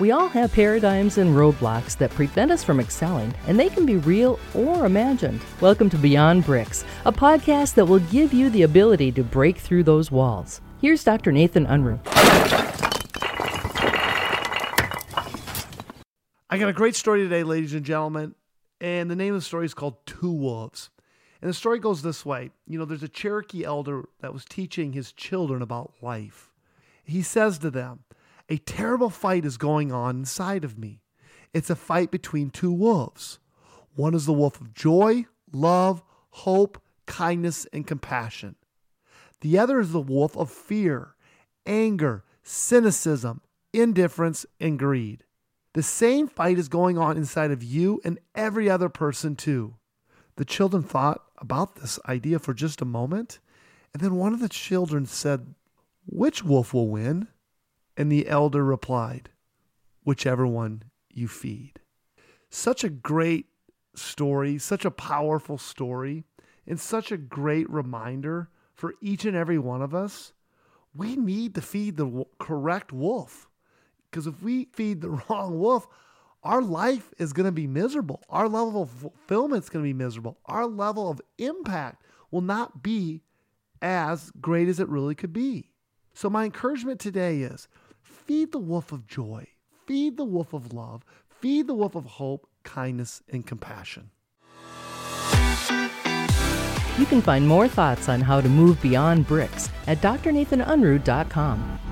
We all have paradigms and roadblocks that prevent us from excelling, and they can be real or imagined. Welcome to Beyond Bricks, a podcast that will give you the ability to break through those walls. Here's Dr. Nathan Unruh. I got a great story today, ladies and gentlemen, and the name of the story is called Two Wolves. And the story goes this way You know, there's a Cherokee elder that was teaching his children about life. He says to them, A terrible fight is going on inside of me. It's a fight between two wolves. One is the wolf of joy, love, hope, kindness, and compassion. The other is the wolf of fear, anger, cynicism, indifference, and greed. The same fight is going on inside of you and every other person, too. The children thought about this idea for just a moment, and then one of the children said, Which wolf will win? And the elder replied, Whichever one you feed. Such a great story, such a powerful story, and such a great reminder for each and every one of us. We need to feed the correct wolf. Because if we feed the wrong wolf, our life is going to be miserable. Our level of fulfillment is going to be miserable. Our level of impact will not be as great as it really could be. So, my encouragement today is feed the wolf of joy, feed the wolf of love, feed the wolf of hope, kindness, and compassion. You can find more thoughts on how to move beyond bricks at drnathanunruh.com.